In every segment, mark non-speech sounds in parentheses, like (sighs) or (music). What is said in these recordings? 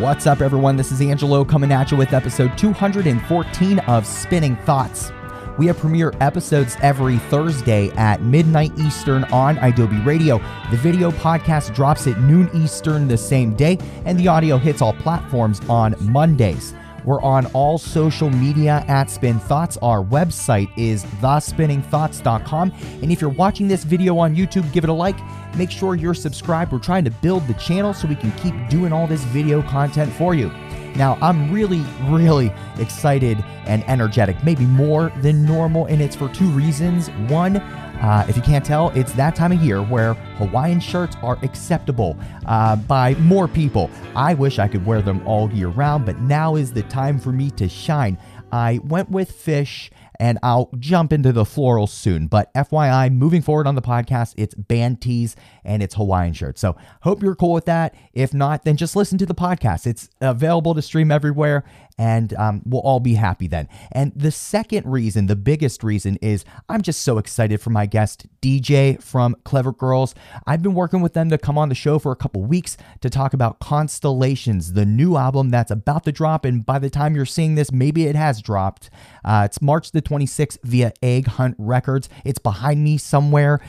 What's up, everyone? This is Angelo coming at you with episode 214 of Spinning Thoughts. We have premiere episodes every Thursday at midnight Eastern on Adobe Radio. The video podcast drops at noon Eastern the same day, and the audio hits all platforms on Mondays. We're on all social media at Spin Thoughts. Our website is thespinningthoughts.com. And if you're watching this video on YouTube, give it a like. Make sure you're subscribed. We're trying to build the channel so we can keep doing all this video content for you. Now, I'm really, really excited and energetic, maybe more than normal, and it's for two reasons. One, uh, if you can't tell, it's that time of year where Hawaiian shirts are acceptable uh, by more people. I wish I could wear them all year round, but now is the time for me to shine. I went with fish and I'll jump into the florals soon. But FYI, moving forward on the podcast, it's band tees and it's Hawaiian shirts. So hope you're cool with that. If not, then just listen to the podcast. It's available to stream everywhere and um, we'll all be happy then. And the second reason, the biggest reason, is I'm just so excited for my guest, DJ from Clever Girls. I've been working with them to come on the show for a couple weeks to talk about Constellations, the new album that's about to drop. And by the time you're seeing this, maybe it has dropped. Uh, it's March the 26th via Egg Hunt Records. It's behind me somewhere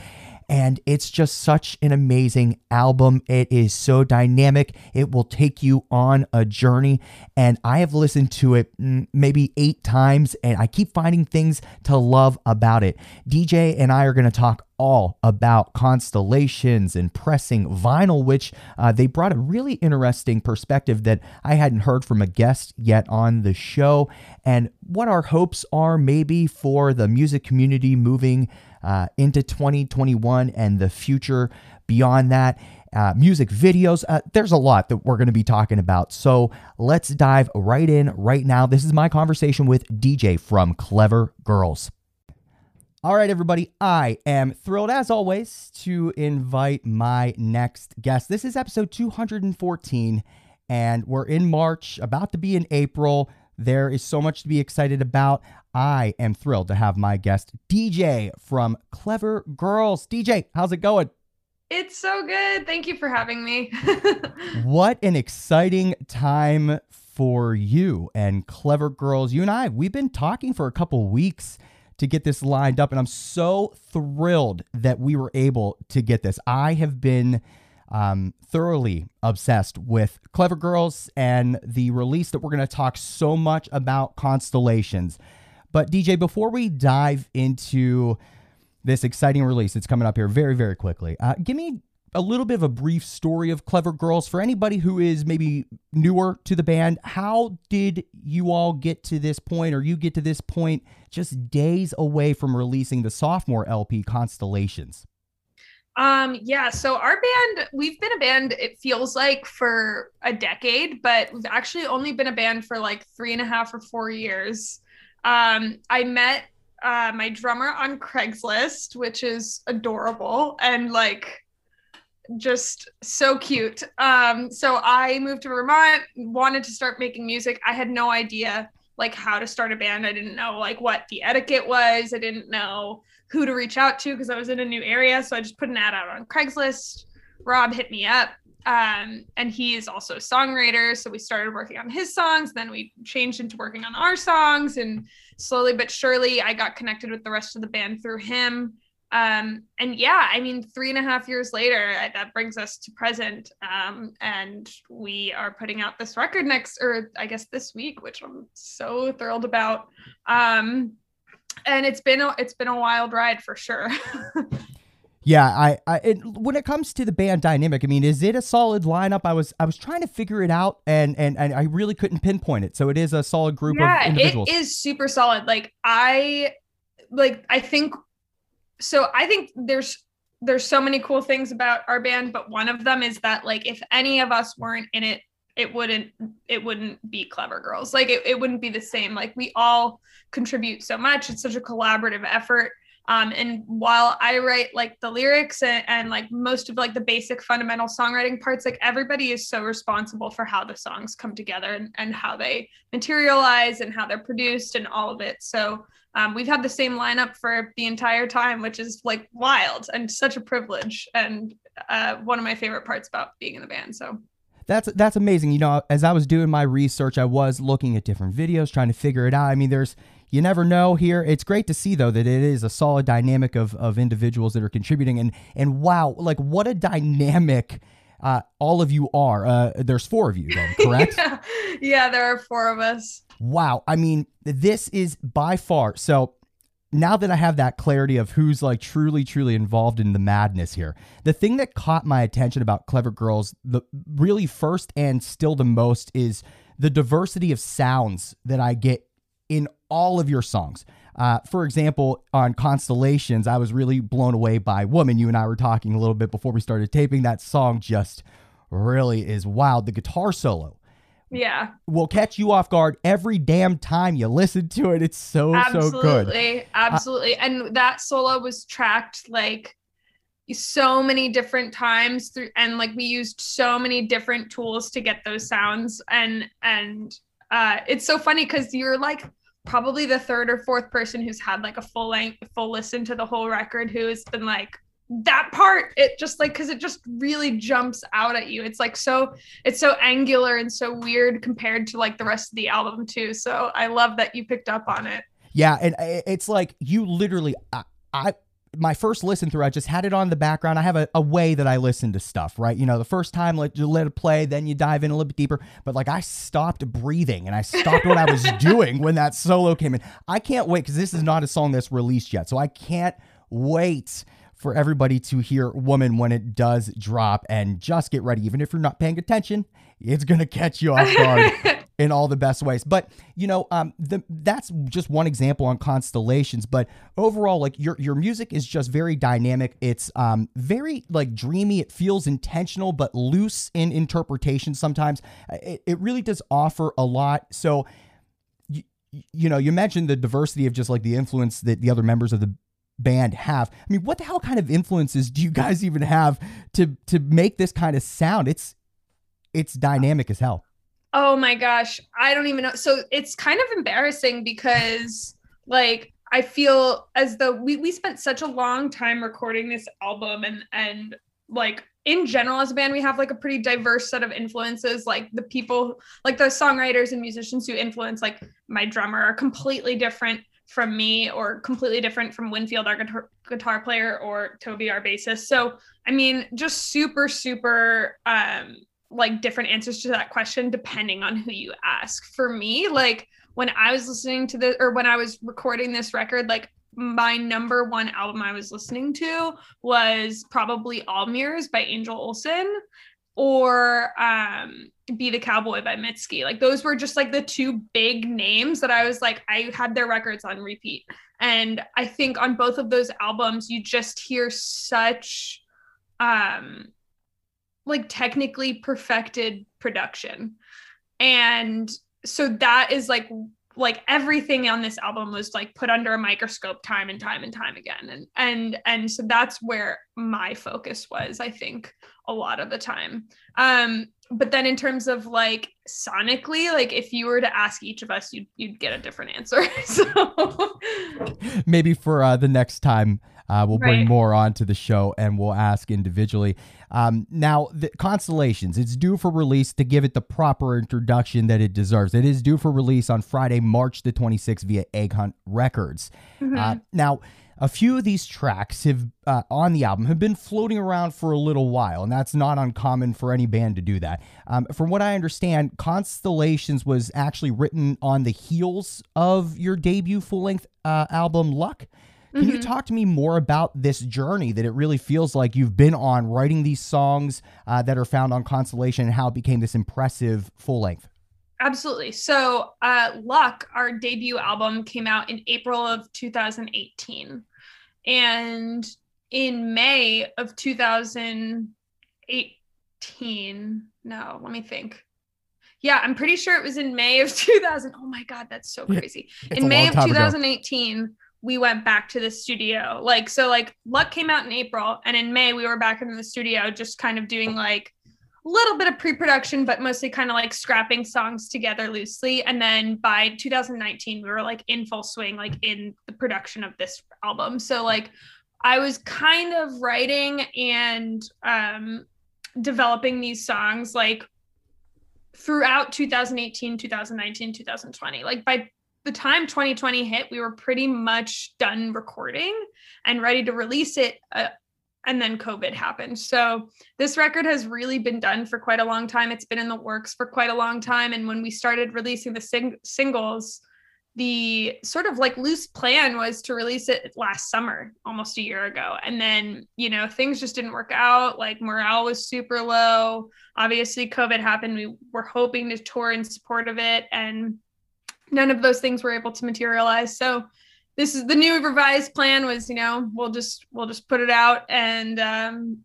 and it's just such an amazing album. It is so dynamic. It will take you on a journey. And I have listened to it mm, maybe eight times, and I keep finding things to love about it. DJ and I are going to talk all about constellations and pressing vinyl, which uh, they brought a really interesting perspective that I hadn't heard from a guest yet on the show, and what our hopes are maybe for the music community moving uh, into 2021 and the future beyond that. Uh, music videos. Uh, there's a lot that we're going to be talking about. So let's dive right in right now. This is my conversation with DJ from Clever Girls. All right, everybody, I am thrilled as always to invite my next guest. This is episode 214, and we're in March, about to be in April. There is so much to be excited about. I am thrilled to have my guest, DJ from Clever Girls. DJ, how's it going? It's so good. Thank you for having me. (laughs) what an exciting time for you and Clever Girls. You and I, we've been talking for a couple weeks to get this lined up, and I'm so thrilled that we were able to get this. I have been um, thoroughly obsessed with Clever Girls and the release that we're going to talk so much about Constellations. But DJ, before we dive into this exciting release that's coming up here very, very quickly, uh, give me a little bit of a brief story of Clever Girls for anybody who is maybe newer to the band. How did you all get to this point, or you get to this point just days away from releasing the sophomore LP Constellations? Um, yeah, so our band, we've been a band, it feels like for a decade, but we've actually only been a band for like three and a half or four years. Um, I met uh, my drummer on Craigslist, which is adorable and like just so cute. Um, so I moved to Vermont, wanted to start making music. I had no idea like how to start a band. I didn't know like what the etiquette was. I didn't know who to reach out to because I was in a new area. So I just put an ad out on Craigslist. Rob hit me up. Um, and he is also a songwriter. So we started working on his songs. Then we changed into working on our songs. And slowly but surely, I got connected with the rest of the band through him. Um, and yeah, I mean, three and a half years later, that brings us to present. Um, and we are putting out this record next, or I guess this week, which I'm so thrilled about. Um, and it's been a, it's been a wild ride for sure. (laughs) yeah, I, I it, when it comes to the band dynamic, I mean, is it a solid lineup? I was I was trying to figure it out, and and and I really couldn't pinpoint it. So it is a solid group yeah, of individuals. it is super solid. Like I, like I think, so I think there's there's so many cool things about our band, but one of them is that like if any of us weren't in it it wouldn't it wouldn't be clever girls like it, it wouldn't be the same like we all contribute so much it's such a collaborative effort um, and while I write like the lyrics and, and, like most of like the basic fundamental songwriting parts, like everybody is so responsible for how the songs come together and, and how they materialize and how they're produced and all of it. So um, we've had the same lineup for the entire time, which is like wild and such a privilege and uh, one of my favorite parts about being in the band. So That's that's amazing. You know, as I was doing my research, I was looking at different videos, trying to figure it out. I mean, there's you never know here. It's great to see though that it is a solid dynamic of of individuals that are contributing and and wow, like what a dynamic uh, all of you are. Uh, there's four of you then, correct? (laughs) yeah. yeah, there are four of us. Wow. I mean, this is by far so now that I have that clarity of who's like truly, truly involved in the madness here, the thing that caught my attention about Clever Girls, the really first and still the most is the diversity of sounds that I get in all of your songs. Uh, for example, on Constellations, I was really blown away by Woman. You and I were talking a little bit before we started taping. That song just really is wild. The guitar solo yeah will catch you off guard every damn time you listen to it it's so absolutely, so good absolutely uh, and that solo was tracked like so many different times through and like we used so many different tools to get those sounds and and uh it's so funny because you're like probably the third or fourth person who's had like a full length full listen to the whole record who has been like that part it just like because it just really jumps out at you. It's like so it's so angular and so weird compared to like the rest of the album too. So i love that you picked up on it. Yeah and eh, it's like you literally i, I my first listen through, I just had it on the background. I have a, a way that I listen to stuff, right? You know, the first time, let you let it play, then you dive in a little bit deeper. But like, I stopped breathing and I stopped what I was (laughs) doing when that solo came in. I can't wait because this is not a song that's released yet, so I can't wait for everybody to hear Woman when it does drop and just get ready. Even if you're not paying attention, it's going to catch you off guard (laughs) in all the best ways. But, you know, um, the, that's just one example on Constellations. But overall, like your, your music is just very dynamic. It's um, very like dreamy. It feels intentional, but loose in interpretation sometimes. It, it really does offer a lot. So, you, you know, you mentioned the diversity of just like the influence that the other members of the band have. I mean, what the hell kind of influences do you guys even have to to make this kind of sound? It's it's dynamic as hell. Oh my gosh, I don't even know. So it's kind of embarrassing because (laughs) like I feel as though we we spent such a long time recording this album and and like in general as a band we have like a pretty diverse set of influences like the people like the songwriters and musicians who influence like my drummer are completely different from me or completely different from Winfield, our guitar, guitar player, or Toby, our bassist. So, I mean, just super, super um, like different answers to that question depending on who you ask. For me, like when I was listening to the or when I was recording this record, like my number one album I was listening to was probably All Mirrors by Angel Olsen or um be the Cowboy by Mitski. Like those were just like the two big names that I was like, I had their records on repeat. And I think on both of those albums, you just hear such um like technically perfected production. And so that is like like everything on this album was like put under a microscope time and time and time again and and and so that's where my focus was i think a lot of the time um but then in terms of like sonically like if you were to ask each of us you'd, you'd get a different answer (laughs) so maybe for uh, the next time uh, we'll bring right. more onto the show and we'll ask individually um, now the constellations it's due for release to give it the proper introduction that it deserves it is due for release on friday march the 26th via egg hunt records mm-hmm. uh, now a few of these tracks have uh, on the album have been floating around for a little while, and that's not uncommon for any band to do that. Um, from what I understand, Constellations was actually written on the heels of your debut full length uh, album, Luck. Can mm-hmm. you talk to me more about this journey that it really feels like you've been on writing these songs uh, that are found on Constellation and how it became this impressive full length? Absolutely. So, uh, Luck, our debut album, came out in April of 2018. And in May of 2018, no, let me think. Yeah, I'm pretty sure it was in May of 2000. Oh my God, that's so crazy. in May of 2018, ago. we went back to the studio. Like, so, like, Luck came out in April, and in May, we were back in the studio just kind of doing like little bit of pre-production but mostly kind of like scrapping songs together loosely and then by 2019 we were like in full swing like in the production of this album so like i was kind of writing and um developing these songs like throughout 2018, 2019, 2020. Like by the time 2020 hit, we were pretty much done recording and ready to release it. Uh, and then COVID happened. So this record has really been done for quite a long time. It's been in the works for quite a long time. And when we started releasing the sing- singles, the sort of like loose plan was to release it last summer, almost a year ago. And then, you know, things just didn't work out. Like morale was super low. Obviously, COVID happened. We were hoping to tour in support of it. And none of those things were able to materialize. So this is the new revised plan was, you know, we'll just we'll just put it out and um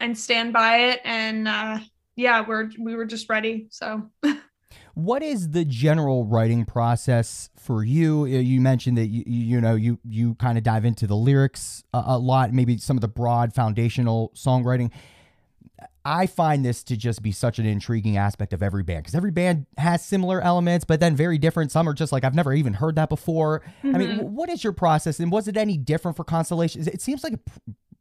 and stand by it. And uh yeah, we're we were just ready. So (laughs) what is the general writing process for you you mentioned that you you know you you kind of dive into the lyrics a, a, lot maybe some of the broad foundational songwriting i find this to just be such an intriguing aspect of every band because every band has similar elements but then very different some are just like i've never even heard that before mm-hmm. i mean mm-hmm. what is your process and was it any different for constellation it seems like it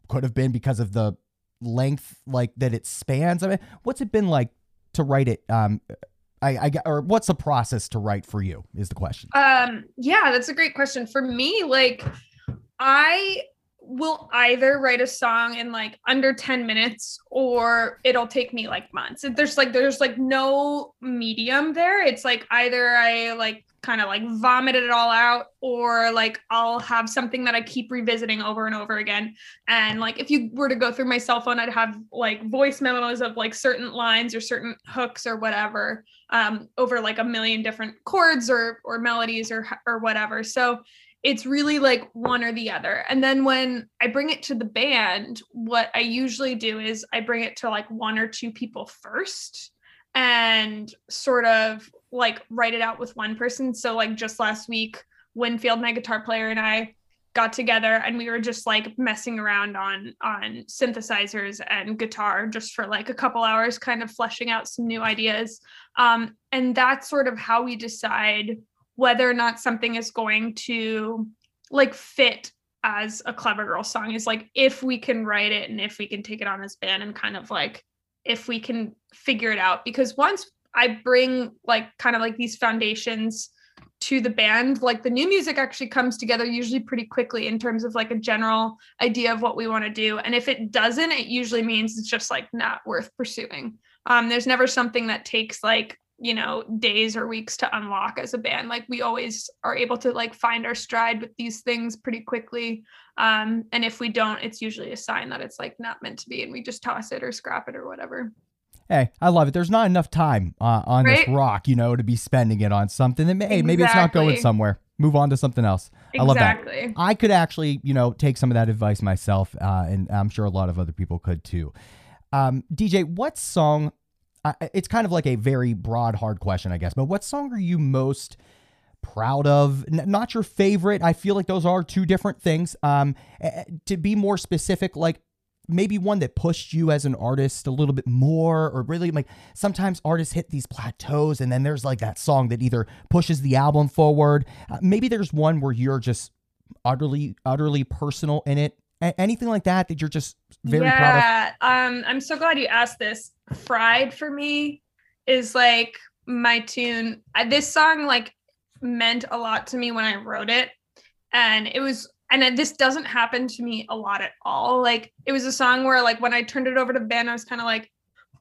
could have been because of the length like that it spans i mean what's it been like to write it um I, I or what's the process to write for you is the question. Um, yeah, that's a great question. For me, like I will either write a song in like under 10 minutes or it'll take me like months. There's like there's like no medium there. It's like either I like kind of like vomited it all out or like I'll have something that I keep revisiting over and over again. And like if you were to go through my cell phone, I'd have like voice memos of like certain lines or certain hooks or whatever um, over like a million different chords or or melodies or or whatever. So it's really like one or the other. And then when I bring it to the band, what I usually do is I bring it to like one or two people first and sort of like write it out with one person. So like just last week, Winfield, my guitar player, and I got together and we were just like messing around on on synthesizers and guitar just for like a couple hours kind of fleshing out some new ideas um, and that's sort of how we decide whether or not something is going to like fit as a clever girl song is like if we can write it and if we can take it on as band and kind of like if we can figure it out. Because once I bring like kind of like these foundations to the band like the new music actually comes together usually pretty quickly in terms of like a general idea of what we want to do. And if it doesn't it usually means it's just like not worth pursuing. Um there's never something that takes like you know days or weeks to unlock as a band like we always are able to like find our stride with these things pretty quickly um and if we don't it's usually a sign that it's like not meant to be and we just toss it or scrap it or whatever hey, I love it. There's not enough time uh, on right? this rock, you know, to be spending it on something that may, exactly. maybe it's not going somewhere. Move on to something else. Exactly. I love that. I could actually, you know, take some of that advice myself, uh, and I'm sure a lot of other people could too. Um, DJ, what song? It's kind of like a very broad, hard question, I guess. But what song are you most proud of? N- not your favorite. I feel like those are two different things. Um, to be more specific, like maybe one that pushed you as an artist a little bit more or really like sometimes artists hit these plateaus and then there's like that song that either pushes the album forward uh, maybe there's one where you're just utterly utterly personal in it a- anything like that that you're just very yeah, proud of um i'm so glad you asked this fried for me is like my tune this song like meant a lot to me when i wrote it and it was and this doesn't happen to me a lot at all. Like it was a song where like when I turned it over to Ben, I was kind of like,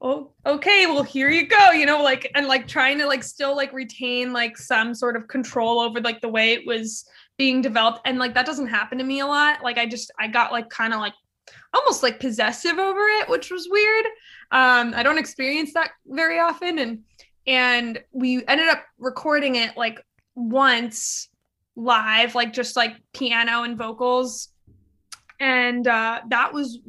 oh, okay, well here you go, you know, like and like trying to like still like retain like some sort of control over like the way it was being developed. And like that doesn't happen to me a lot. Like I just I got like kind of like almost like possessive over it, which was weird. Um, I don't experience that very often. And and we ended up recording it like once live, like just like piano and vocals. And uh, that was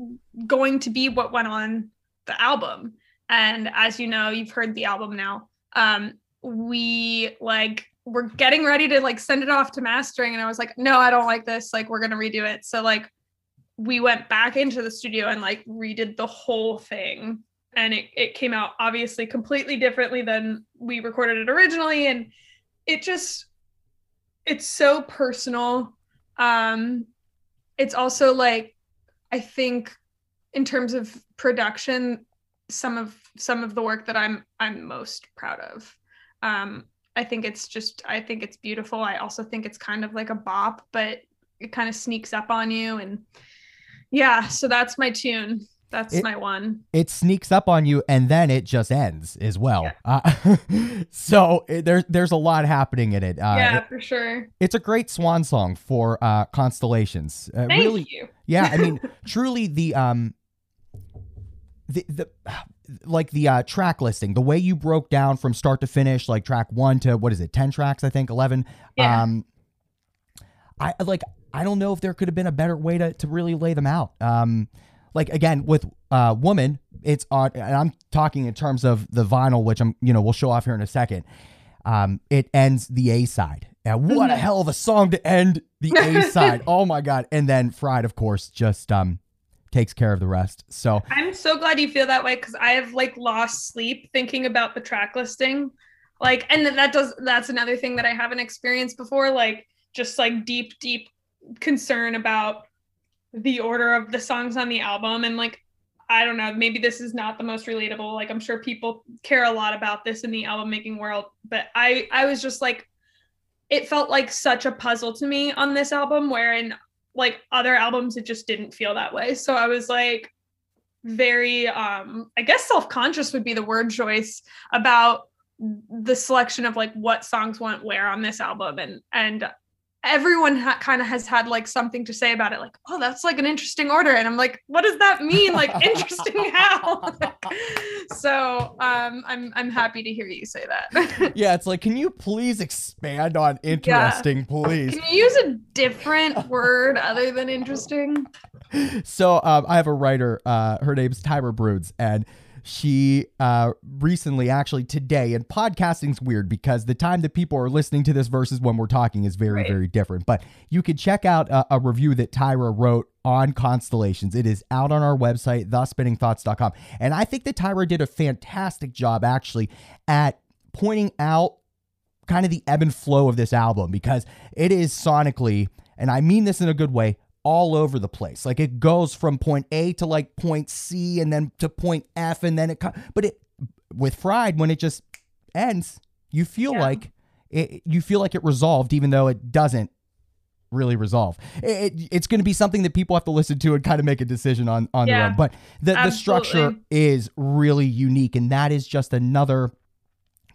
going to be what went on the album. And as you know, you've heard the album now. Um, we like we're getting ready to like send it off to mastering, and I was like, no, I don't like this. Like, we're gonna redo it. So like we went back into the studio and like redid the whole thing and it, it came out obviously completely differently than we recorded it originally and it just it's so personal. Um, it's also like I think in terms of production, some of some of the work that I'm I'm most proud of. Um, I think it's just I think it's beautiful. I also think it's kind of like a bop, but it kind of sneaks up on you and yeah, so that's my tune. That's It- my one. it sneaks up on you and then it just ends as well. Uh, (laughs) so it, there, there's a lot happening in it. Uh, yeah, it- for sure. it's a great swan song for uh, constellations. Uh, Thank really, you. (laughs) yeah. I mean, (laughs) truly, the um, the the (sighs) like the uh, track listing, the way you broke down from start to finish, like track one to what is it, ten tracks? I think eleven. Yeah. Um, I like. I don't know if there could have been a better way to to really lay them out. Um, like again with uh, woman, it's on, and I'm talking in terms of the vinyl, which I'm you know we'll show off here in a second. Um, it ends the A side. And what a Mhm. hell of a song to end the A (laughs) side. oh my god! And then Fried, of course, just um takes care of the rest. So I'm so glad you feel that way because I have like lost sleep thinking about the track listing. Like, and that does that's another thing that I haven't experienced before. Like, just like deep, deep concern about the order of the songs on the album. And like, I don't know, maybe this is not the most relatable. Like, I'm sure people care a lot about this in the album making world, but I I was just like, it felt like such a puzzle to me on this album, wherein like other albums it just didn't feel that way so i was like very um i guess self-conscious would be the word choice about the selection of like what songs went where on this album and and everyone ha- kind of has had like something to say about it like oh that's like an interesting order. And i'm like what does that mean? Like (laughs) interesting how? (laughs) So um i'm i'm happy to hear you say that. (laughs) Yeah, it's like, can you please expand on interesting, please? can you use a different word other than interesting? So um, I have a writer. Uh, her name's Tyra Broods, and she uh, recently, actually today, and podcasting's weird because the time that people are listening to this versus when we're talking is very, Right. very different. But you could check out a, a review that Tyra wrote on constellations. It is out on our website, thespinningthoughts.com. And I think that Tyra did a fantastic job actually at pointing out kind of the ebb and flow of this album because it is sonically, and I mean this in a good way, all over the place. Like it goes from point A to like point C and then to point F and then it but it with Fried when it just ends, you feel Yeah. like it you feel like it resolved even though it doesn't really resolve. It, it- it's going to be something that people have to listen to and kind of make a decision on on their own. But the the structure is really unique and that is just another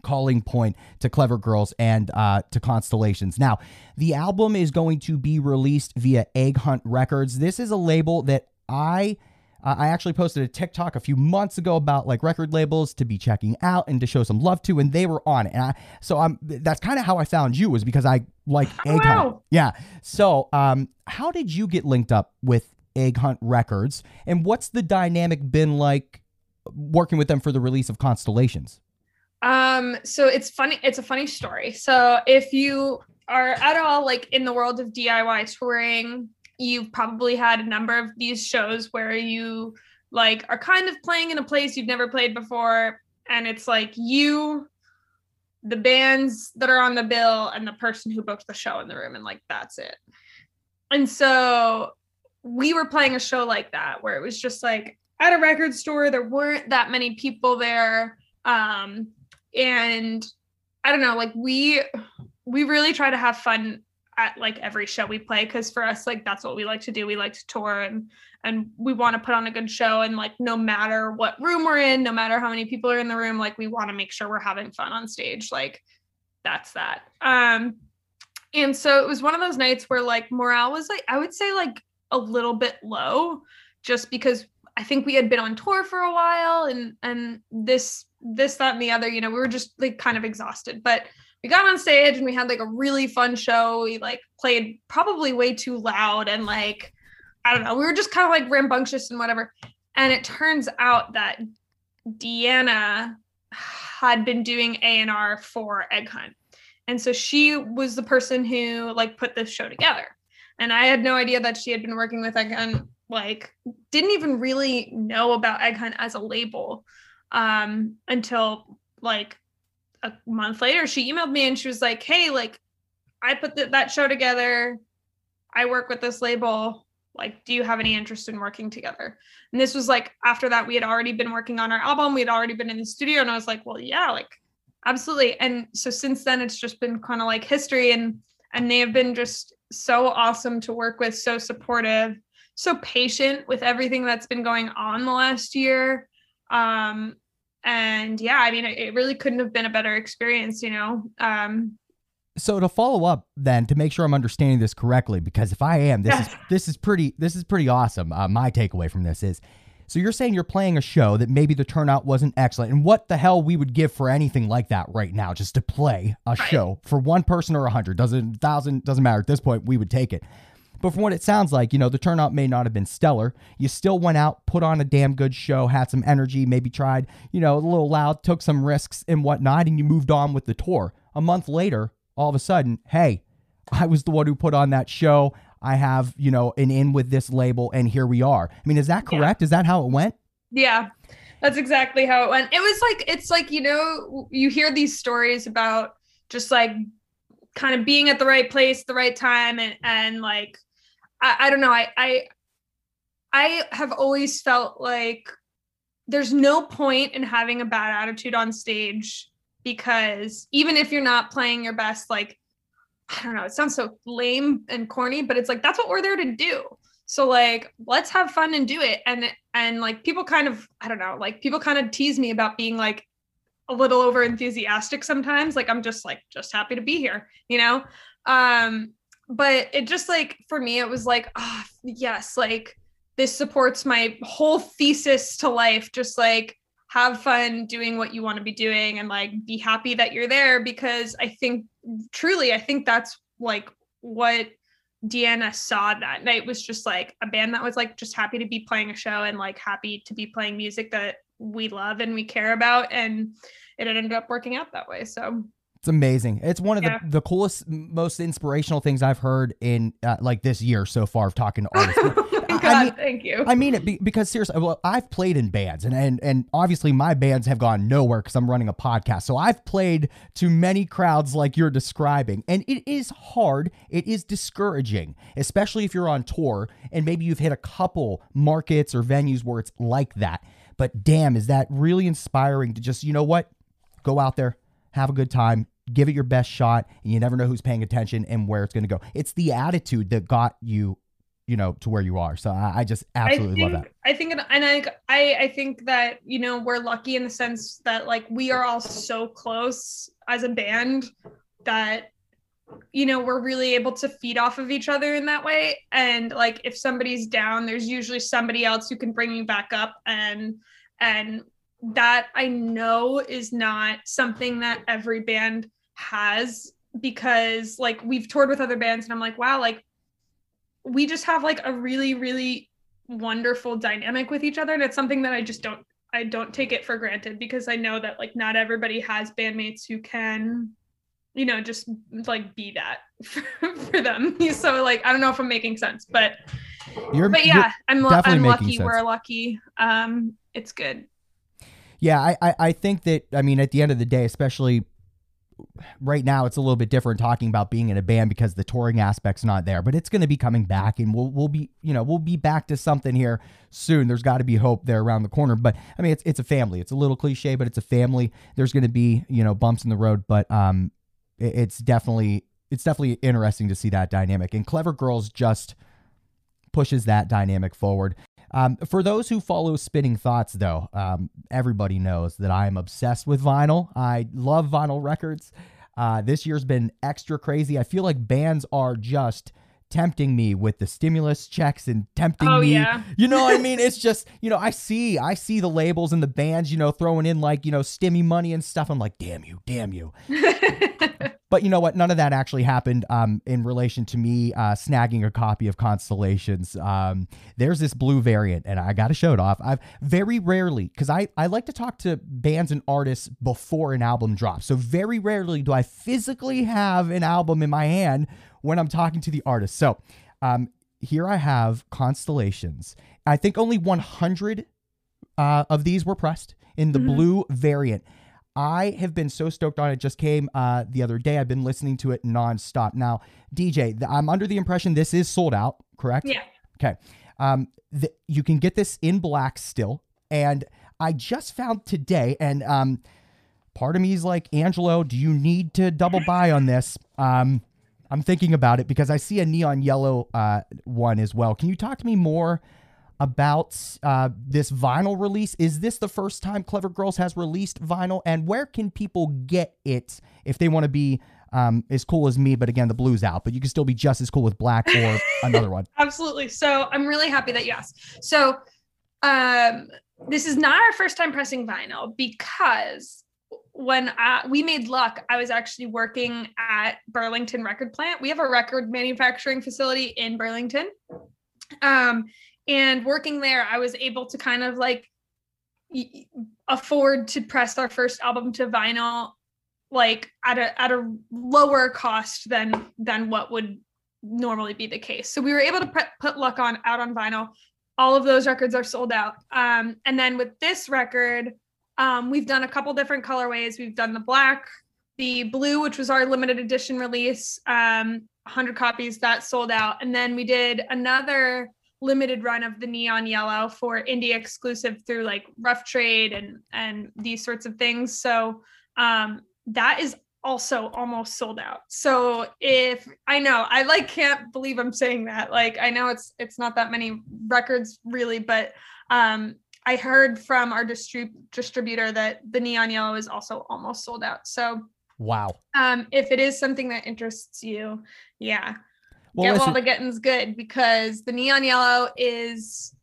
calling point to Clever Girls and uh, to Constellations. Now, the album is going to be released via Egg Hunt Records. This is a label that I. Uh, I actually posted a TikTok a few months ago about like record labels to be checking out and to show some love to, and they were on it. And I, so I'm that's kind of how I found you was because I like Oh, (laughs) Egg Hunt. wow. Yeah. So, um, how did you get linked up with Egg Hunt Records, and what's the dynamic been like working with them for the release of Constellations? Um, so it's funny, it's a funny story. So if you are at all like in the world of DIY touring, you've probably had a number of these shows where you like are kind of playing in a place you've never played before, and it's like you, the bands that are on the bill, and the person who booked the show in the room, and like that's it. And so we were playing a show like that where it was just like at a record store, there weren't that many people there. Um, and i don't know like we we really try to have fun at like every show we play because for us like that's what we like to do. We like to tour and and we want to put on a good show and like no matter what room we're in no matter how many people are in the room like we want to make sure we're having fun on stage. Like that's that. Um and so it was one of those nights where like morale was like i would say like a little bit low just because I think we had been on tour for a while and and this this that and the other you know we were just like kind of exhausted. But we got on stage and we had like a really fun show. We like played probably way too loud and like I don't know we were just kind of like rambunctious and whatever. And it turns out that Deanna had been doing A&R for Egg Hunt. And so she was the person who like put this show together. And I had no idea that she had been working with Egg Hunt like didn't even really know about Egg Hunt as a label um, until like a month later. She emailed me and she was like, "Hey, like I put th- that show together. I work with this label. like do you have any interest in working together and this was like after that we had already been working on our album we had already been in the studio and i was like well yeah like absolutely and so since then it's just been kind of like history and and they have been just so awesome to work with so supportive so patient with everything that's been going on the last year um and yeah i mean it, it really couldn't have been a better experience you know um so to follow up then to make sure i'm understanding this correctly because if i am this is this is pretty this is pretty awesome. Uh, my takeaway from this is so you're saying you're playing a show that maybe the turnout wasn't excellent and what the hell we would give for anything like that right now just to play a Right. show for one person or a hundred doesn't thousand doesn't matter at this point we would take it but from what it sounds like, you know, the turnout may not have been stellar. You still went out, put on a damn good show, had some energy, maybe tried, you know, a little loud, took some risks and whatnot, and you moved on with the tour. A month later, all of a sudden, hey, I was the one who put on that show. I have, you know, an in with this label, and here we are. I mean, is that Yeah. correct? Is that how it went? Yeah, that's exactly how it went. It was like it's like you know you hear these stories about just like kind of being at the right place, the right time, and and like I, I don't know. I I I have always felt like there's no point in having a bad attitude on stage because even if you're not playing your best, like I don't know, it sounds so lame and corny, but it's like that's what we're there to do. So like let's have fun and do it. And and like people kind of I don't know, like people kind of tease me about being like a little over enthusiastic sometimes. Like I'm just like just happy to be here, you know? Um but it just like for me it was like ah yes, like this supports my whole thesis to life just like have fun doing what you want to be doing and like be happy that you're there because I think truly I think that's like what Deanna saw that night was just like a band that was like just happy to be playing a show and like happy to be playing music that we love and we care about and it ended up working out that way so It's amazing. It's one of Yeah. the, the coolest, most inspirational things I've heard in uh, like this year so far of talking to (laughs) artists. oh my I mean- thank you I mean it be, because seriously, well, I've played in bands, and and and obviously my bands have gone nowhere because I'm running a podcast. So I've played to many crowds like you're describing, and it is hard. It is discouraging, especially if you're on tour and maybe you've hit a couple markets or venues where it's like that. But damn, is that really inspiring to just you know what, go out there, have a good time. Give it your best shot, and you never know who's paying attention and where it's going to go. It's the attitude that got you you know, to where you are. So I, I just absolutely I love that. I think, and I, I, I think that you know we're lucky in the sense that like we are all so close as a band that you know we're really able to feed off of each other in that way. And like if somebody's down, there's usually somebody else who can bring you back up, and and that I know is not something that every band has because like we've toured with other bands and I'm like wow like we just have like a really really wonderful dynamic with each other and it's something that i just don't i don't take it for granted because i know that like not everybody has bandmates who can you know just like be that (laughs) for, for them. (laughs) So like i don't know if i'm making sense but You're, but yeah i'm, I'm lucky sense. we're lucky. Um it's good. Yeah, I, I, I think that, I mean, at the end of the day, especially right now, it's a little bit different talking about being in a band because the touring aspect's not there, but it's going to be coming back and we'll, we'll be, you know, we'll be back to something here soon. There's got to be hope there around the corner. But I mean, it's, it's a family. It's a little cliche, but it's a family. There's going to be, you know, bumps in the road, but um, it- it's definitely, it's definitely interesting to see that dynamic. And Clever Girls just pushes that dynamic forward. Um, for those who follow Spinning Thoughts, though, um, everybody knows that I am obsessed with vinyl. I love vinyl records. Uh, this year's been extra crazy. I feel like bands are just tempting me with the stimulus checks and tempting oh me yeah you know what I mean? (laughs) It's just, you know, I see, I see the labels and the bands, you know, throwing in like, you know, stimmy money and stuff. I'm like, damn you, damn you. (laughs) But you know what? None of that actually happened um, in relation to me uh, snagging a copy of Constellations. Um, there's this blue variant, and I got to show it off. I've very rarely, because I, I like to talk to bands and artists before an album drops. So very rarely do I physically have an album in my hand when I'm talking to the artist. So um, here I have Constellations. I think only 100 uh, of these were pressed in the Mhm. blue variant. I have been so stoked on it. Just came uh, the other day. I've been listening to it nonstop. Now, DJ, I'm under the impression this is sold out, correct? yeah Okay. Um, the, you can get this in black still. And I just found today, and um, part of me is like, Angelo, do you need to double buy on this? Um, I'm thinking about it because I see a neon yellow uh, one as well. Can you talk to me more about uh, this vinyl release? Is this the first time Clever Girls has released vinyl? And where can people get it if they want to be um, as cool as me, but again, the blue's out, but you can still be just as cool with black or (laughs) another one. Absolutely. So I'm really happy that you asked. So um, this is not our first time pressing vinyl because when I, we made luck, I was actually working at Burlington Record Plant. We have a record manufacturing facility in Burlington. Um, and working there, I was able to kind of like afford to press our first album to vinyl like at a at a lower cost than than what would normally be the case. So we were able to put, put luck on out on vinyl. All of those records are sold out. Um, and then with this record, um, we've done a couple different colorways. We've done the black, the blue, which was our limited edition release, um, 100 copies that sold out. And then we did another limited run of the neon yellow for indie exclusive through like rough trade and and these sorts of things. So um, that is also almost sold out. So if I know, I like can't believe I'm saying that. Like I know it's it's not that many records really, but um I heard from our distrib- distributor that the neon yellow is also almost sold out. So wow. Um if it is something that interests you, yeah. Well, Get while the getting's good because the neon yellow is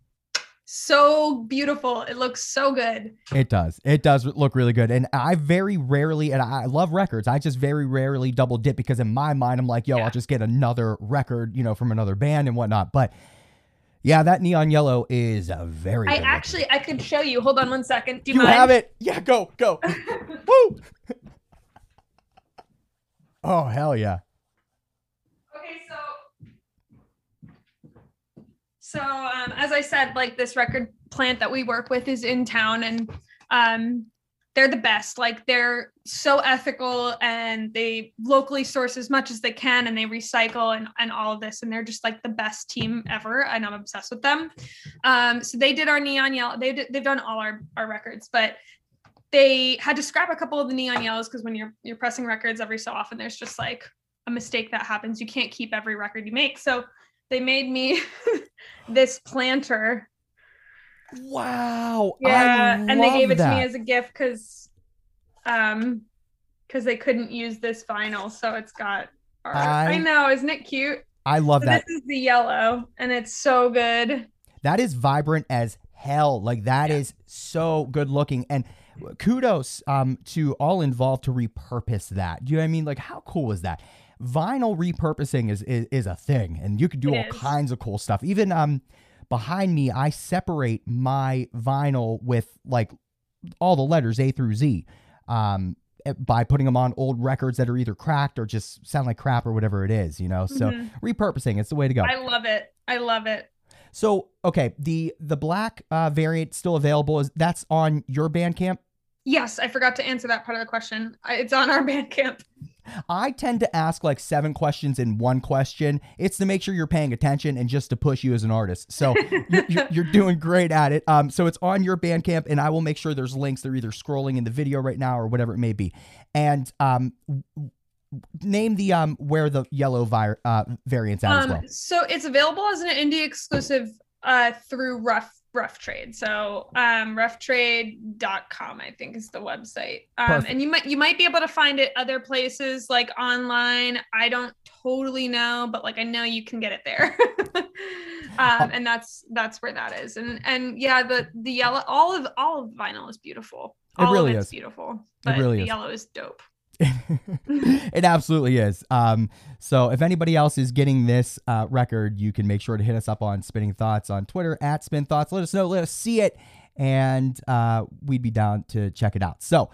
so beautiful. It looks so good. It does. It does look really good. And I very rarely, and I love records. I just very rarely double dip because in my mind, I'm like, yo, yeah. I'll just get another record, you know, from another band and whatnot. But yeah, that neon yellow is a very. I actually, record. I could show you. Hold on one second. Do you, you mind? have it? Yeah, go, go. (laughs) Woo! oh hell yeah. Okay, so, so um, as I said, like this record plant that we work with is in town, and um, they're the best. Like they're so ethical, and they locally source as much as they can, and they recycle and and all of this, and they're just like the best team ever, and I'm obsessed with them. Um, so they did our neon yellow. They did, they've done all our our records, but they had to scrap a couple of the neon yellows because when you're you're pressing records every so often, there's just like a mistake that happens. You can't keep every record you make, so they made me (laughs) this planter. Wow. Yeah, and they gave it that. to me as a gift because um because they couldn't use this vinyl. So it's got I, I know, isn't it cute? I love so that. This is the yellow, and it's so good. That is vibrant as hell. Like that yeah. is so good looking. And kudos um to all involved to repurpose that. Do you know what I mean? Like how cool is that? vinyl repurposing is, is, is a thing and you can do it all is. kinds of cool stuff. Even um behind me, I separate my vinyl with like all the letters A through Z. Um eh, by putting them on old records that are either cracked or just sound like crap or whatever it is, you know. So mm-hmm. repurposing, it's the way to go. I love it. I love it. So okay, the the black uh, variant still available is that's on your Bandcamp. Yes, I forgot to answer that part of the question. It's on our (laughs) Bandcamp. I tend to ask like seven questions in one question. It's to make sure you're paying attention and just to push you as an artist. So (laughs) you're, you're, doing great at it. Um, so it's on your Bandcamp, and I will make sure there's links. They're either scrolling in the video right now or whatever it may be. And um, name the um where the yellow vi- uh, variants at um, as well. So it's available as an indie exclusive uh through Rough rough trade. So um roughtrade.com i think is the website. Um and you might you might be able to find it other places like online. I don't totally know but like i know you can get it there. (laughs) Um and that's that's where that is. And and yeah the the yellow all of all of vinyl is beautiful. All it really of it's is. Beautiful but it really the is. yellow is dope (laughs) it absolutely is. Um, so if anybody else is getting this uh, record, you can make sure to hit us up on Spinning Thoughts on Twitter at Spin Thoughts. Let us know, let us see it, and uh, we'd be down to check it out. So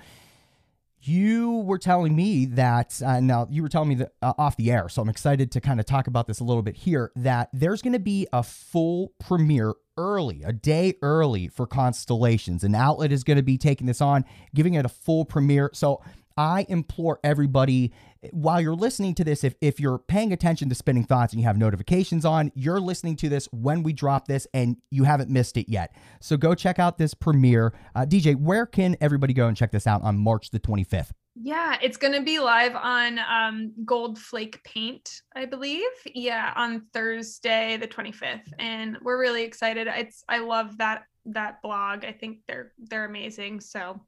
you were telling me that uh, now you were telling me that uh, off the air, so I'm excited to kind of talk about this a little bit here. That there's going to be a full premiere early, a day early for Constellations. An outlet is going to be taking this on, giving it a full premiere. So I implore everybody while you're listening to this, if, if you're paying attention to spinning thoughts and you have notifications on, you're listening to this when we drop this and you haven't missed it yet. So go check out this premiere. Uh, DJ, where can everybody go and check this out on March the 25th? Yeah, it's going to be live on um, Gold Flake Paint, I believe. Yeah, on Thursday the 25th, and we're really excited. It's I love that that blog. I think they're they're amazing. So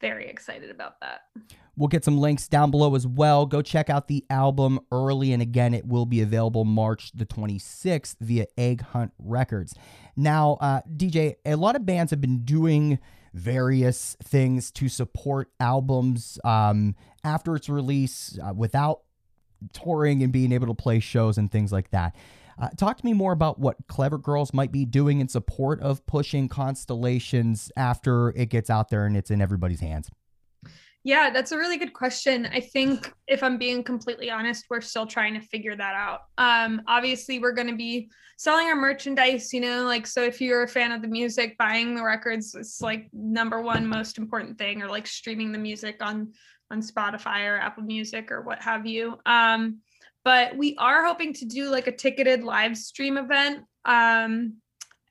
very excited about that. We'll get some links down below as well. Go check out the album early, and again, it will be available March the 26th via Egghunt Records. Now, uh, DJ, a lot of bands have been doing various things to support albums um, after its release uh, without touring and being able to play shows and things like that. Uh, talk to me more about what Clever Girls might be doing in support of pushing Constellations after it gets out there and it's in everybody's hands. Yeah, that's a really good question. I think if I'm being completely honest, we're still trying to figure that out. Um, obviously, we're going to be selling our merchandise, you know, like so if you're a fan of the music, buying the records is like number one most important thing, or like streaming the music on on Spotify or Apple Music or what have you. Um, but we are hoping to do like a ticketed live stream event um,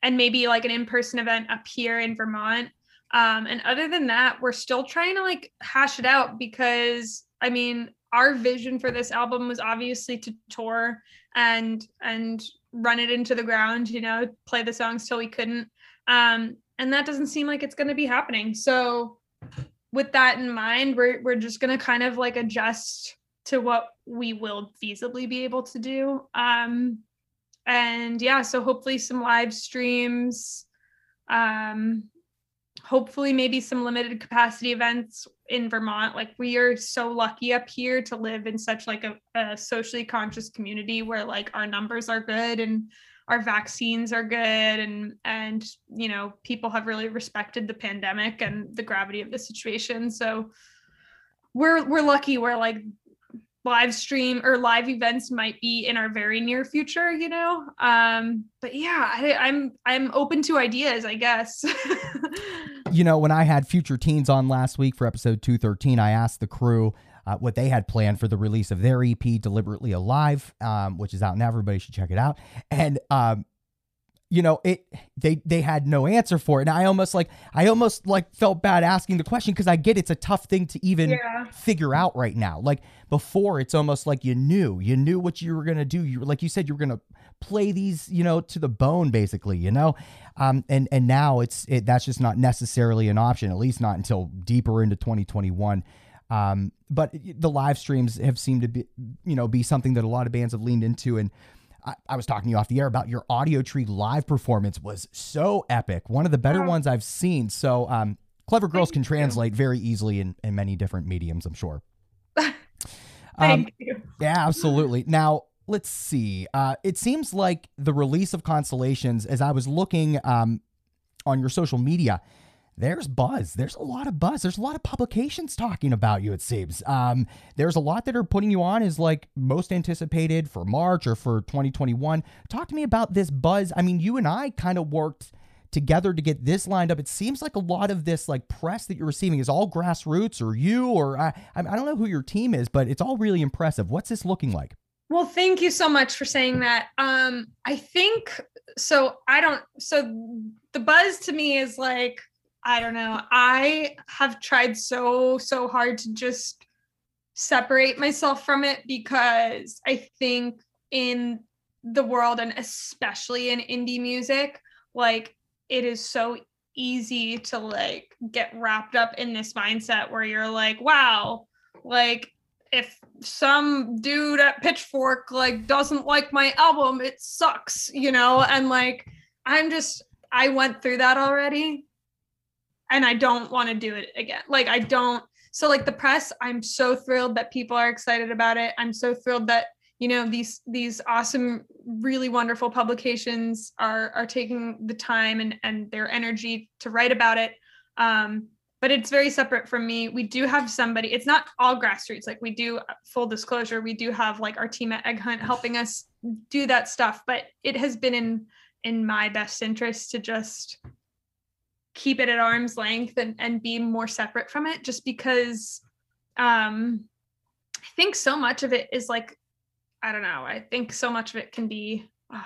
and maybe like an in-person event up here in Vermont um, and other than that, we're still trying to like hash it out because I mean, our vision for this album was obviously to tour and and run it into the ground, you know, play the songs till we couldn't. Um, and that doesn't seem like it's going to be happening. So with that in mind, we're we're just going to kind of like adjust to what we will feasibly be able to do. Um, and yeah, so hopefully some live streams um hopefully maybe some limited capacity events in Vermont. Like we are so lucky up here to live in such like a, a, socially conscious community where like our numbers are good and our vaccines are good and and you know people have really respected the pandemic and the gravity of the situation. So we're we're lucky where like live stream or live events might be in our very near future you know? Um but yeah I, i'm i'm open to ideas i guess. (laughs) You know when i had future teens on last week for episode 213 i asked the crew uh, what they had planned for the release of their ep deliberately alive um, which is out now. Everybody should check it out. And um, you know it they they had no answer for it. And i almost like i almost like felt bad asking the question because i get it's a tough thing to even yeah. figure out right now. Like before it's almost like you knew you knew what you were going to do. You like you said you were going to play these you know to the bone basically you know? Um and and now it's it that's just not necessarily an option at least not until deeper into 2021 um but the live streams have seemed to be you know be something that a lot of bands have leaned into and I, I, was talking to you off the air about your Audiotree live performance was so epic. One of the better ones I've seen. So, um, Clever Girls can translate very easily in, in many different mediums, I'm sure. (laughs) Thank um, you. Yeah, absolutely. Now, let's see. Uh, it seems like the release of Constellations, as I was looking um, on your social media, there's buzz. There's a lot of buzz. There's a lot of publications talking about you, it seems. Um, there's a lot that are putting you on as like most anticipated for March or for 2021. Talk to me about this buzz. I mean, you and I kind of worked together to get this lined up. It seems like a lot of this like press that you're receiving is all grassroots or you or I, I don't know who your team is, but it's all really impressive. What's this looking like? Well, thank you so much for saying that. Um, I think so. I don't. So the buzz to me is like I don't know. I have tried so, so hard to just separate myself from it because I think in the world and especially in indie music, like it is so easy to like get wrapped up in this mindset where you're like, wow, like if some dude at Pitchfork like doesn't like my album, it sucks, you know? And like I'm just I went through that already and I don't want to do it again. Like I don't so like the press, I'm so thrilled that people are excited about it. I'm so thrilled that you know these these awesome really wonderful publications are are taking the time and and their energy to write about it um but it's very separate from me we do have somebody it's not all grassroots like we do full disclosure we do have like our team at Egghunt helping us do that stuff but it has been in in my best interest to just keep it at arm's length and, and be more separate from it just because um i think so much of it is like i don't know i think so much of it can be uh,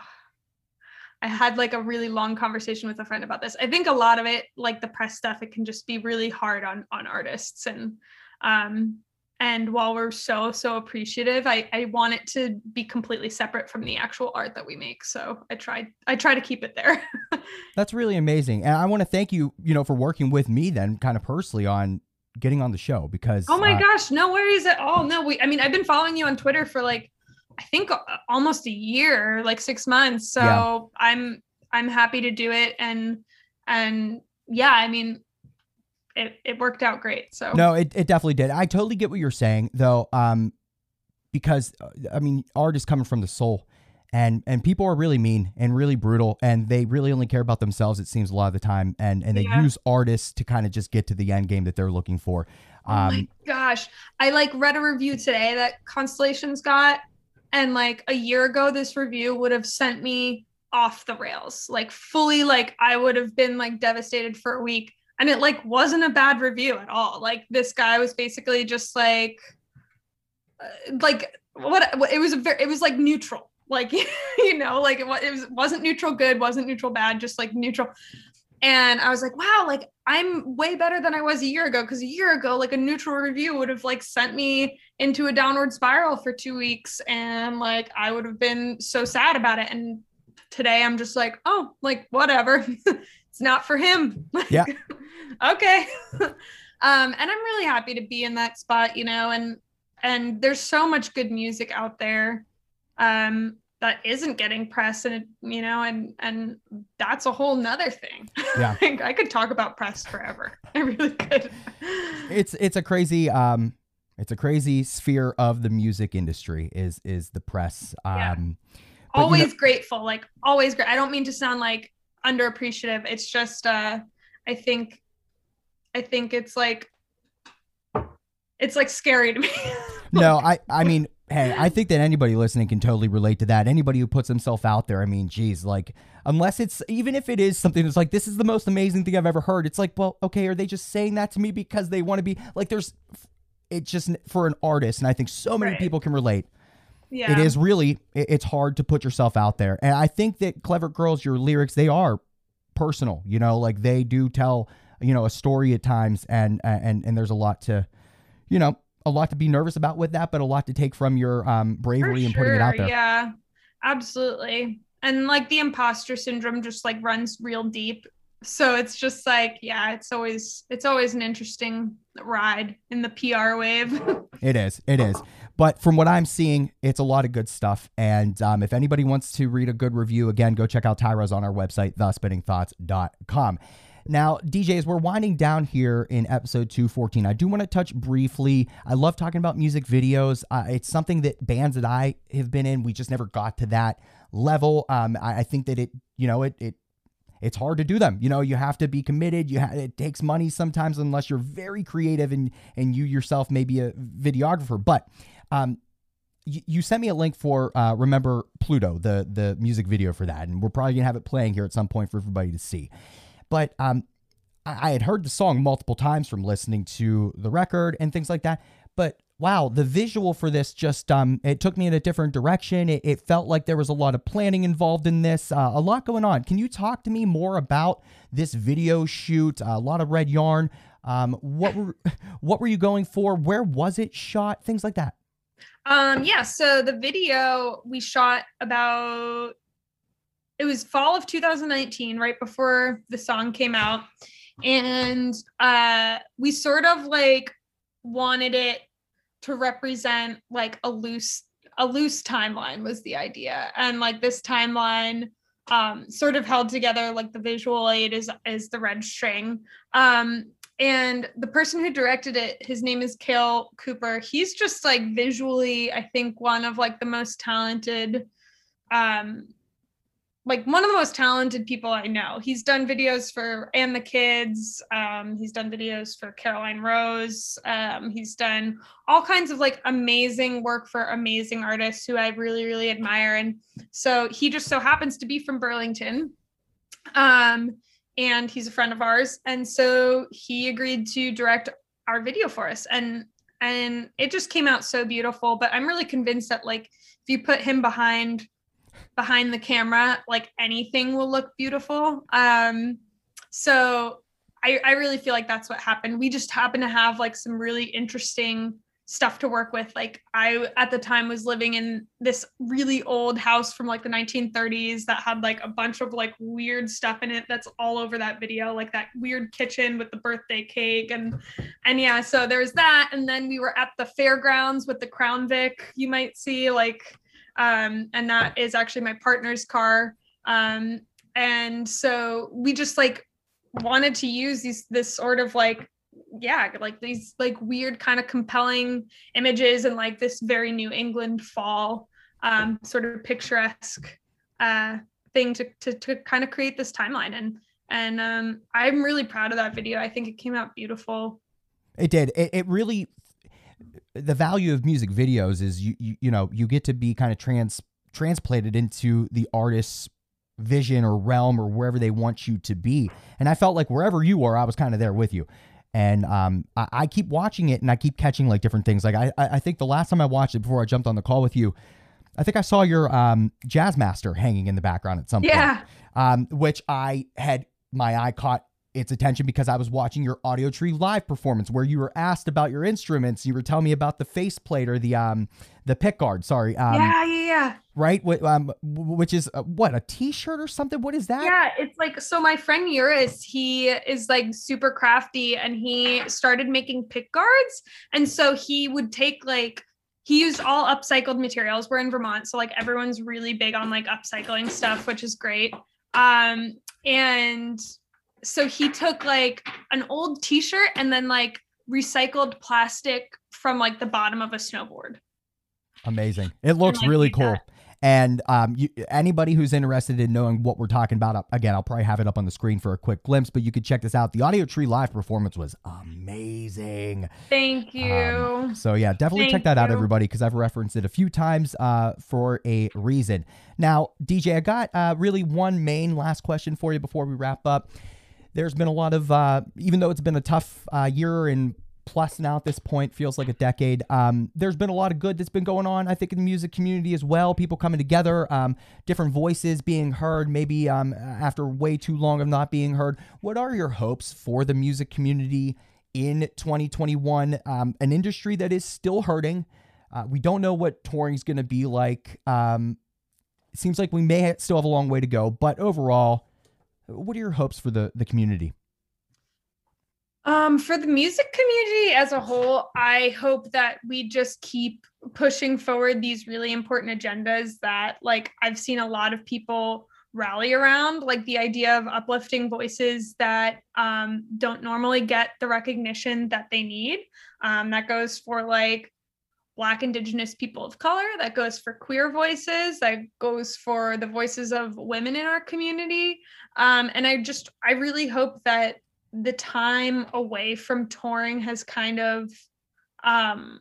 i had like a really long conversation with a friend about this. I think a lot of it like the press stuff it can just be really hard on on artists and um and while we're so so appreciative i i want it to be completely separate from the actual art that we make. So i tried i try to keep it there. (laughs) That's really amazing. And i want to thank you you know for working with me then kind of personally on getting on the show because oh my uh, gosh no worries at all. No we i mean i've been following you on twitter for like i think almost a year like six months. So yeah. i'm i'm happy to do it. And and yeah i mean it, it worked out great. So no, it, it definitely did. I totally get what you're saying though. Um, because uh, I mean, art is coming from the soul and, and people are really mean and really brutal and they really only care about themselves. It seems a lot of the time. And, and they yeah. use artists to kind of just get to the end game that they're looking for. Um, oh my um, gosh. I like read a review today that Constellations got. And like a year ago, this review would have sent me off the rails, like fully, like I would have been like devastated for a week and it like wasn't a bad review at all. Like this guy was basically just like uh, like what it was a very it was like neutral. Like (laughs) you know like it, was, it was wasn't neutral good wasn't neutral bad just like neutral. And i was like wow like i'm way better than i was a year ago because a year ago like a neutral review would have like sent me into a downward spiral for two weeks and like i would have been so sad about it. And today i'm just like oh like whatever. (laughs) It's not for him. Yeah (laughs) okay. (laughs) um, and I'm really happy to be in that spot, you know, and and there's so much good music out there um that isn't getting press and you know and and that's a whole nother thing. Yeah. (laughs) I could talk about press forever. (laughs) I really could. It's it's a crazy um it's a crazy sphere of the music industry is is the press. Um yeah. always you know, grateful like always great i don't mean to sound like underappreciative. It's just uh i think I think it's like it's like scary to me. (laughs) no, I I mean, hey, I think that anybody listening can totally relate to that. Anybody who puts himself out there, I mean, geez, like unless it's even if it is something that's like this is the most amazing thing I've ever heard, it's like, well, okay, are they just saying that to me because they want to be like there's it's just for an artist and I think so many right. people can relate. Yeah. It is really it's hard to put yourself out there. And I think that Clever Girls your lyrics they are personal, you know, like they do tell you know a story at times and and and there's a lot to you know a lot to be nervous about with that but a lot to take from your um bravery and putting it out there. yeah. Absolutely. And like the imposter syndrome just like runs real deep. So it's just like yeah it's always it's always an interesting ride in the pr wave. (laughs) It is it is. But from what i'm seeing it's a lot of good stuff. And um, if anybody wants to read a good review again go check out tyra's on our website thespinningthoughts.com now, DJ, as we're winding down here in episode 214, I do want to touch briefly. I love talking about music videos. Uh, it's something that bands that I have been in, we just never got to that level. Um, I, I think that it, you know, it, it it's hard to do them. You know, you have to be committed. You ha- it takes money sometimes unless you're very creative and and you yourself may be a videographer. But um, you, you sent me a link for uh, remember Pluto, the the music video for that, and we're probably gonna have it playing here at some point for everybody to see. But um, I, I had heard the song multiple times from listening to the record and things like that. But wow, the visual for this just um, it took me in a different direction. It, it felt like there was a lot of planning involved in this, uh, a lot going on. Can you talk to me more about this video shoot? Uh, a lot of red yarn. Um, what were (laughs) what were you going for? Where was it shot? Things like that. Um, yeah. So the video we shot about it was fall of 2019 right before the song came out. And uh we sort of like wanted it to represent like a loose a loose timeline was the idea. And like this timeline um sort of held together like the visual aid is is the red string. Um and the person who directed it his name is Cale Cooper. He's just like visually i think one of like the most talented um like one of the most talented people I know. He's done videos for and the kids. Um, he's done videos for Caroline Rose. Um, he's done all kinds of like amazing work for amazing artists who I really, really admire. And so he just so happens to be from Burlington. Um, and he's a friend of ours. And so he agreed to direct our video for us. And and it just came out so beautiful. But I'm really convinced that like if you put him behind behind the camera, like anything will look beautiful. Um, so I, I really feel like that's what happened. We just happen to have like some really interesting stuff to work with. Like I at the time was living in this really old house from like the 1930s that had like a bunch of like weird stuff in it that's all over that video, like that weird kitchen with the birthday cake and and yeah, so there's that and then we were at the fairgrounds with the Crown Vic you might see like um and that is actually my partner's car. Um and so we just like wanted to use these this sort of like yeah, like these like weird kind of compelling images and like this very New England fall um, sort of picturesque uh, thing to, to to kind of create this timeline and and um, I'm really proud of that video. I think it came out beautiful. It did. It, it really the value of music videos is you, you you know you get to be kind of trans transplanted into the artist's vision or realm or wherever they want you to be. And I felt like wherever you were, I was kind of there with you and um, I, I, keep watching it and I keep catching like different things. Like I, I think the last time I watched it before I jumped on the call with you, I think I saw your um, Jazzmaster hanging in the background at some yeah. point, um, which I had my eye caught its attention because I was watching your Audiotree live performance where you were asked about your instruments. You were telling me about the faceplate or the um the pick guard. Sorry. Um, yeah, yeah, yeah. Right. What um which is uh, what a T-shirt or something. What is that? Yeah, it's like so. My friend Eurus, he is like super crafty, and he started making pick guards, and so he would take like he used all upcycled materials. We're in Vermont, so like everyone's really big on like upcycling stuff, which is great. Um, and so he took like an old t-shirt and then like recycled plastic from like the bottom of a snowboard. Amazing. It looks and, like, really cool. That. And um, you, anybody who's interested in knowing what we're talking about, uh, again, I'll probably have it up on the screen for a quick glimpse, but you could check this out. The Audiotree live performance was amazing. Thank you. Um, so yeah, definitely Thank check that you. out, everybody, because I've referenced it a few times uh, for a reason. Now, DJ, I got uh, really one main last question for you before we wrap up there's been a lot of, uh, even though it's been a tough uh, year and plus now at this point feels like a decade. Um, there's been a lot of good that's been going on, I think, in the music community as well. People coming together, um, different voices being heard, maybe um, after way too long of not being heard. What are your hopes for the music community in 2021? Um, an industry that is still hurting. Uh, we don't know what touring is going to be like. Um, it seems like we may still have a long way to go, but overall, what are your hopes for the the community? Um, for the music community as a whole, I hope that we just keep pushing forward these really important agendas that, like, I've seen a lot of people rally around, like the idea of uplifting voices that um, don't normally get the recognition that they need. Um, that goes for like Black, Indigenous people of color, that goes for queer voices, that goes for the voices of women in our community. Um, and I just, I really hope that the time away from touring has kind of um,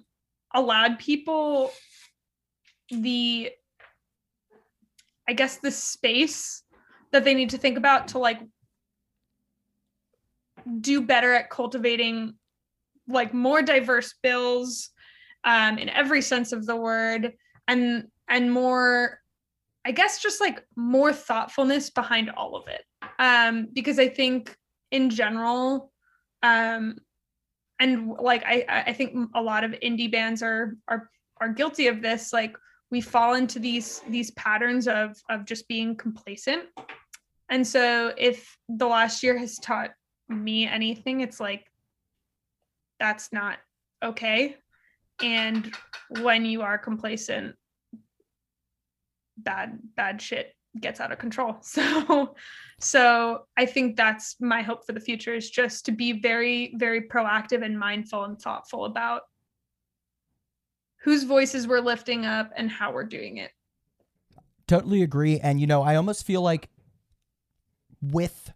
allowed people the, I guess, the space that they need to think about to like do better at cultivating like more diverse bills um, in every sense of the word and and more i guess just like more thoughtfulness behind all of it. Um, because i think in general um, and like i i think a lot of indie bands are are are guilty of this like we fall into these these patterns of of just being complacent. And so if the last year has taught me anything it's like that's not okay and when you are complacent bad bad shit gets out of control. (laughs) So so i think that's my hope for the future is just to be very very proactive and mindful and thoughtful about whose voices we're lifting up and how we're doing it. Totally agree. And you know i almost feel like with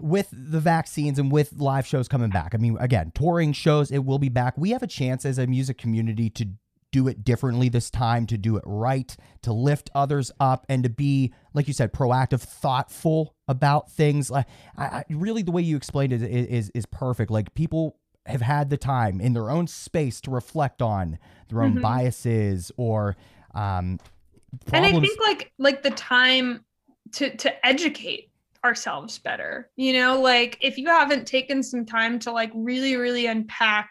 with the vaccines and with live shows coming back, I mean, again, touring shows, it will be back. We have a chance as a music community to do it differently this time, to do it right, to lift others up, and to be, like you said, proactive, thoughtful about things. Like, I, I really, the way you explained it is is, is perfect. Like people have had the time in their own space to reflect on their own Mhm. biases or um, and i think like like the time to to educate ourselves better you know? Like if you haven't taken some time to like really really unpack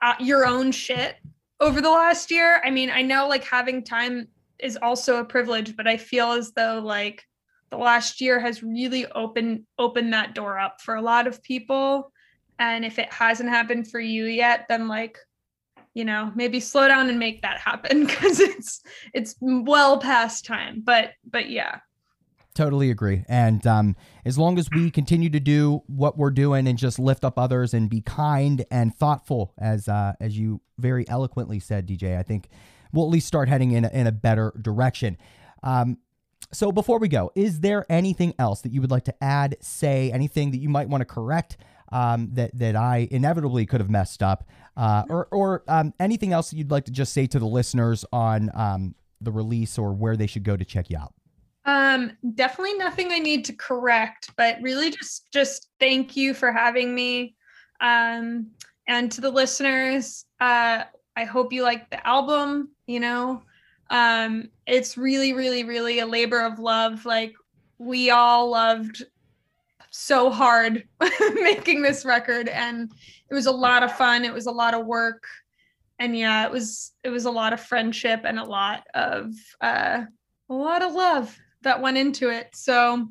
uh, your own shit over the last year i mean i know like having time is also a privilege but i feel as though like the last year has really opened opened that door up for a lot of people. And if it hasn't happened for you yet then like you know maybe slow down and make that happen (laughs) because it's it's well past time. But but yeah Totally agree. And um, as long as we continue to do what we're doing and just lift up others and be kind and thoughtful, as uh, as you very eloquently said, DJ, I think we'll at least start heading in a, in a better direction. Um, so before we go, is there anything else that you would like to add, say, anything that you might want to correct um, that that I inevitably could have messed up, uh, or or um, anything else that you'd like to just say to the listeners on um, the release or where they should go to check you out? Um definitely nothing i need to correct but really just just thank you for having me. Um and to the listeners uh i hope you like the album you know? Um it's really really really a labor of love. Like we all loved so hard (laughs) making this record and it was a lot of fun it was a lot of work and yeah it was it was a lot of friendship and a lot of uh a lot of love that went into it so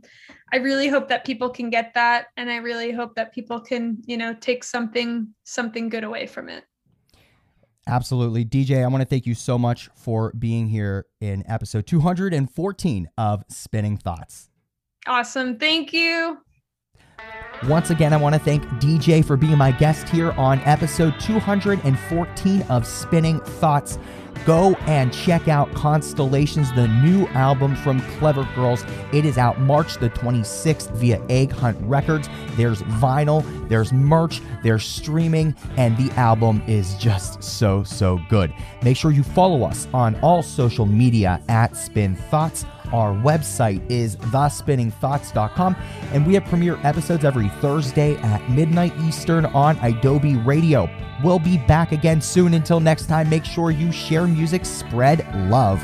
i really hope that people can get that and i really hope that people can you know take something something good away from it Absolutely. DJ, I want to thank you so much for being here in episode 214 of Spinning Thoughts. awesome thank you Once again, I want to thank DJ for being my guest here on episode 214 of Spinning Thoughts. Go and check out Constellations, the new album from Clever Girls. It is out March the 26th via Egghunt Records. There's vinyl, there's merch, there's streaming, and the album is just so, so good. Make sure you follow us on all social media at Spin Thoughts. Our website is thespinningthoughts.com, and we have premiere episodes every Thursday at midnight Eastern on Adobe Radio. We'll be back again soon. Until next time, make sure you share music, spread love.